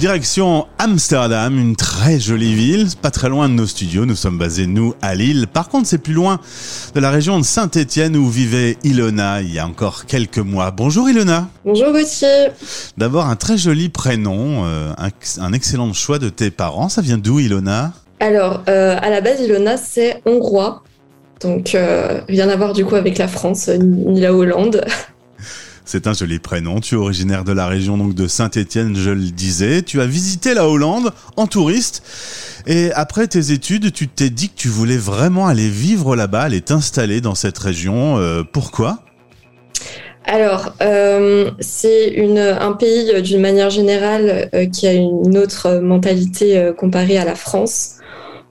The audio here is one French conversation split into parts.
Direction Amsterdam, une très jolie ville, pas très loin de nos studios. Nous sommes basés, nous, à Lille. Par contre, c'est plus loin de la région de Saint-Étienne où vivait Ilona il y a encore quelques mois. Bonjour Ilona. Bonjour Gauthier. D'abord, un très joli prénom, euh, un, un, excellent choix de tes parents. Ça vient d'où Ilona? Alors, euh, à la base, Ilona, c'est hongrois. Donc, euh, rien à voir du coup avec la France ni la Hollande. C'est un joli prénom. Tu es originaire de la région donc de Saint-Étienne, je le disais. Tu as visité la Hollande en touriste. Et après tes études, tu t'es dit que tu voulais vraiment aller vivre là-bas, aller t'installer dans cette région. Euh, pourquoi? Alors, euh, c'est un pays d'une manière générale euh, qui a une autre mentalité comparée à la France.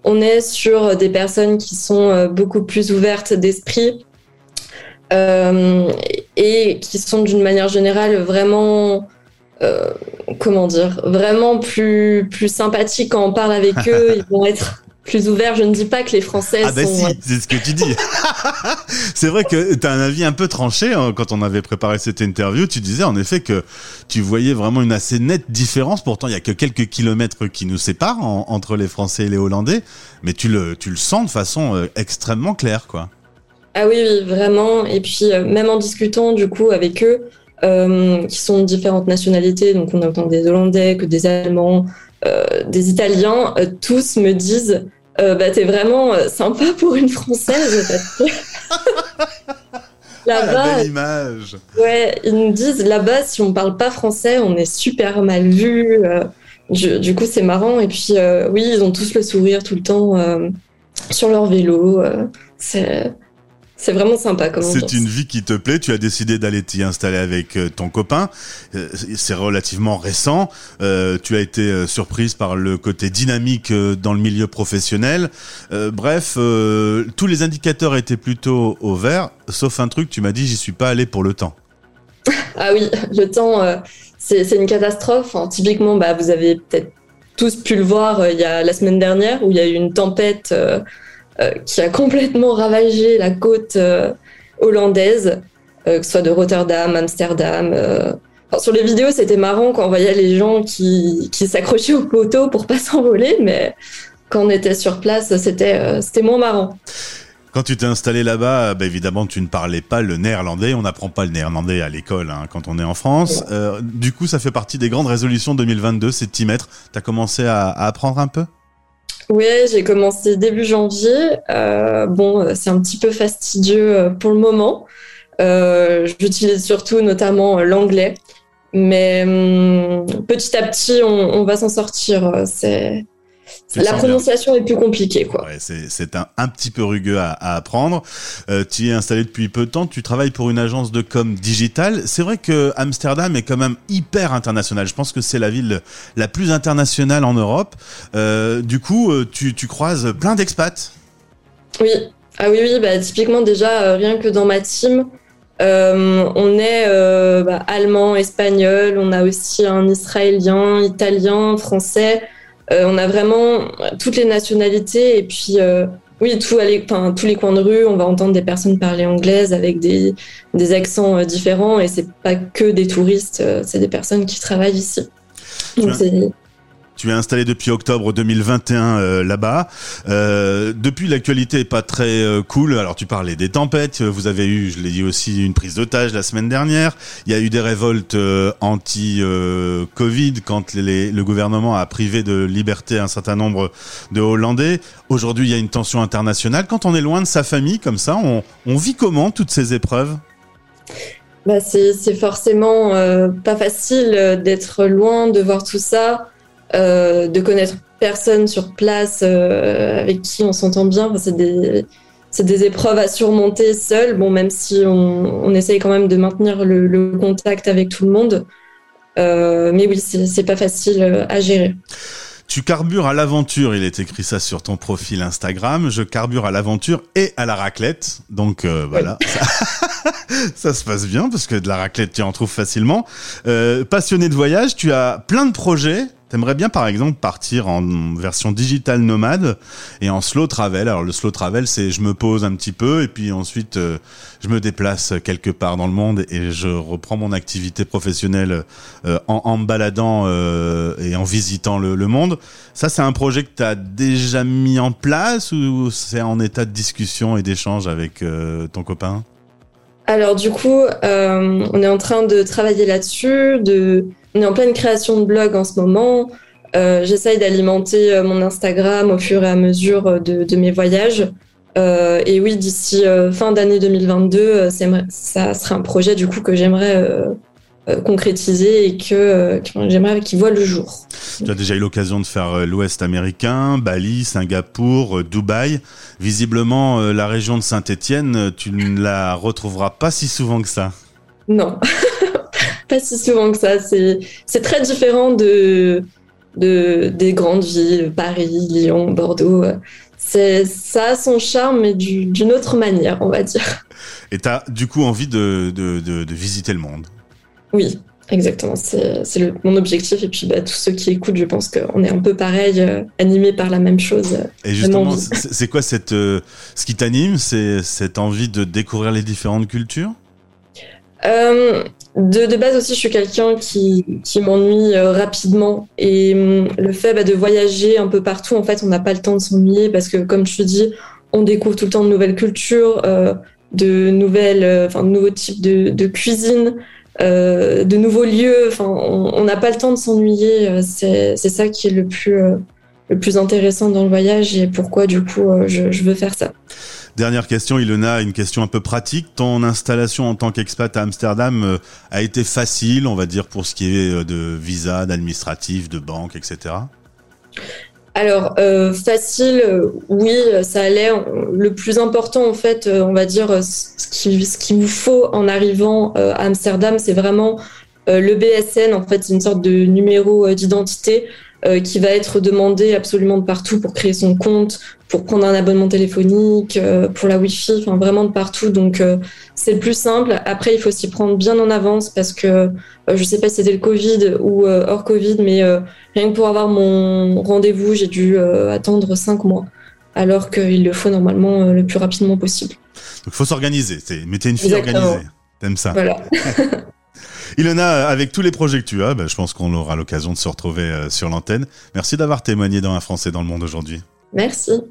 On est sur des personnes qui sont beaucoup plus ouvertes d'esprit, euh, et qui sont d'une manière générale vraiment euh, comment dire, vraiment plus, plus sympathiques quand on parle avec eux. Ils vont être plus ouverts. Je ne dis pas que les Français ah bah sont... si, c'est ce que tu dis. c'est vrai que tu as un avis un peu tranché hein, quand on avait préparé cette interview. Tu disais en effet que tu voyais vraiment une assez nette différence. Pourtant, il y a que quelques kilomètres qui nous séparent entre les Français et les Hollandais, mais tu le, tu le sens de façon euh, extrêmement claire, quoi. Ah oui, oui, vraiment. Et puis, euh, même en discutant du coup avec eux, euh, qui sont de différentes nationalités, donc on entend des Hollandais, que des Allemands, euh, des Italiens, tous me disent bah, T'es vraiment sympa pour une Française. là-bas, image. Ouais, ils nous disent là-bas, si on parle pas français, on est super mal vu. du coup, c'est marrant. Et puis, oui, ils ont tous le sourire tout le temps sur leur vélo. c'est c'est vraiment sympa comme C'est une vie qui te plaît. Tu as décidé d'aller t'y installer avec euh, ton copain. Euh, c'est relativement récent. Euh, tu as été surprise par le côté dynamique dans le milieu professionnel. bref, tous les indicateurs étaient plutôt au vert, sauf un truc. Tu m'as dit, j'y suis pas allé pour le temps. ah oui, le temps, c'est une catastrophe. typiquement, bah, vous avez peut-être tous pu le voir il y a la semaine dernière où il y a eu une tempête qui a complètement ravagé la côte euh, hollandaise, euh, que ce soit de Rotterdam, Amsterdam. sur les vidéos, c'était marrant quand on voyait les gens qui, qui s'accrochaient au poteau pour pas s'envoler, mais quand on était sur place, c'était c'était moins marrant. Quand tu t'es installé là-bas, bah, évidemment, tu ne parlais pas le néerlandais. On n'apprend pas le néerlandais à l'école hein, quand on est en France. du coup, ça fait partie des grandes résolutions 2022, c'est de t'y mettre. Tu as commencé à apprendre un peu? Oui, j'ai commencé début janvier. Euh, bon, euh, c'est un petit peu fastidieux euh, pour le moment. J'utilise surtout notamment l'anglais. Mais hum, petit à petit, on va s'en sortir. C'est la prononciation est plus compliquée, quoi. Ouais, c'est un, un petit peu rugueux à, à apprendre. Euh, tu es installé depuis peu de temps, tu travailles pour une agence de com digital. C'est vrai que Amsterdam est quand même hyper international. Je pense que c'est la ville la plus internationale en Europe. Euh, du coup, euh, tu, tu croises plein d'expats. Oui, ah oui, oui, bah, typiquement déjà, euh, rien que dans ma team, euh, on est euh, bah, allemand, espagnol, on a aussi un israélien, italien, français. Euh, on a vraiment toutes les nationalités et puis euh, oui, tout, enfin, tous les coins de rue, on va entendre des personnes parler anglaise avec des, des accents euh, différents et c'est pas que des touristes, c'est des personnes qui travaillent ici. Donc tu es installé depuis octobre 2021 euh, là-bas. Euh, depuis, l'actualité est pas très euh, cool. Alors, tu parlais des tempêtes. Vous avez eu, je l'ai dit aussi, une prise d'otage la semaine dernière. Il y a eu des révoltes anti-Covid quand le gouvernement a privé de liberté un certain nombre de Hollandais. Aujourd'hui, il y a une tension internationale. Quand on est loin de sa famille comme ça, on, vit comment toutes ces épreuves? Bah c'est forcément pas facile d'être loin, de voir tout ça. Euh, de connaître personne sur place euh, avec qui on s'entend bien. c'est des, des épreuves à surmonter seul, bon, même si on, on essaye quand même de maintenir le, contact avec tout le monde. Euh, mais oui, c'est pas facile à gérer. Tu carbures à l'aventure, il est écrit ça sur ton profil Instagram. Je carbure à l'aventure et à la raclette. Donc voilà, ça, se passe bien parce que de la raclette, tu en trouves facilement. passionné de voyage, tu as plein de projets T'aimerais bien, par exemple, partir en version digital nomade et en slow travel. Alors, le slow travel, c'est je me pose un petit peu et puis ensuite euh, je me déplace quelque part dans le monde et je reprends mon activité professionnelle euh, en, en, me baladant euh, et en visitant le, le monde. Ça, c'est un projet que tu as déjà mis en place ou c'est en état de discussion et d'échange avec ton copain? Alors, du coup, on est en train de travailler là-dessus, de on est en pleine création de blog en ce moment. Euh, J'essaye d'alimenter euh, mon Instagram au fur et à mesure euh, de, mes voyages. Euh, et oui, d'ici euh, fin d'année 2022, euh, ça sera un projet du coup que j'aimerais concrétiser et que, que j'aimerais qu'il voit le jour. Tu as déjà eu l'occasion de faire l'Ouest américain, Bali, Singapour, Dubaï. Visiblement, la région de Saint-Étienne, tu ne la retrouveras pas si souvent que ça. Non. pas si souvent que ça. C'est très différent de, de, des grandes villes, Paris, Lyon, Bordeaux. Ça a son charme, mais d'une autre manière, on va dire. Et tu as du coup envie de, de, de, visiter le monde Oui, exactement. C'est mon objectif. Et puis bah, tous ceux qui écoutent, je pense qu'on est un peu pareil, euh, animés par la même chose. Et justement, c'est quoi cette, euh, ce qui t'anime C'est cette envie de découvrir les différentes cultures? Euh, de, de, base aussi, je suis quelqu'un qui, qui m'ennuie rapidement. Et hum, le fait bah, de voyager un peu partout, en fait, on n'a pas le temps de s'ennuyer parce que, comme te dis, on découvre tout le temps de nouvelles cultures, de nouvelles, enfin, de nouveaux types de, de cuisine, euh, de nouveaux lieux. Enfin, on n'a pas le temps de s'ennuyer. C'est ça qui est le plus, le plus intéressant dans le voyage et pourquoi, du coup, je, je veux faire ça. Dernière question, Ilona, une question un peu pratique. Ton installation en tant qu'expat à Amsterdam euh, a été facile, on va dire, pour ce qui est euh, de visa, d'administratif, de banque, etc. Alors, euh, facile, oui, ça allait. Le plus important, en fait, on va dire, ce qu'il ce vous faut en arrivant à Amsterdam, c'est vraiment le BSN, en fait, c'est une sorte de numéro d'identité euh, qui va être demandé absolument de partout pour créer son compte, pour prendre un abonnement téléphonique, euh, pour la Wi-Fi, enfin vraiment de partout. Donc euh, c'est le plus simple. Après, il faut s'y prendre bien en avance parce que je sais pas si c'était le Covid ou hors Covid, mais rien que pour avoir mon rendez-vous, j'ai dû attendre cinq mois, alors qu'il le faut normalement le plus rapidement possible. Donc il faut s'organiser. T'es une fille organisée. T'aimes ça. Voilà. Ilona, avec tous les projets que tu as, bah, je pense qu'on aura l'occasion de se retrouver euh, sur l'antenne. Merci d'avoir témoigné dans Un Français dans le monde aujourd'hui. Merci.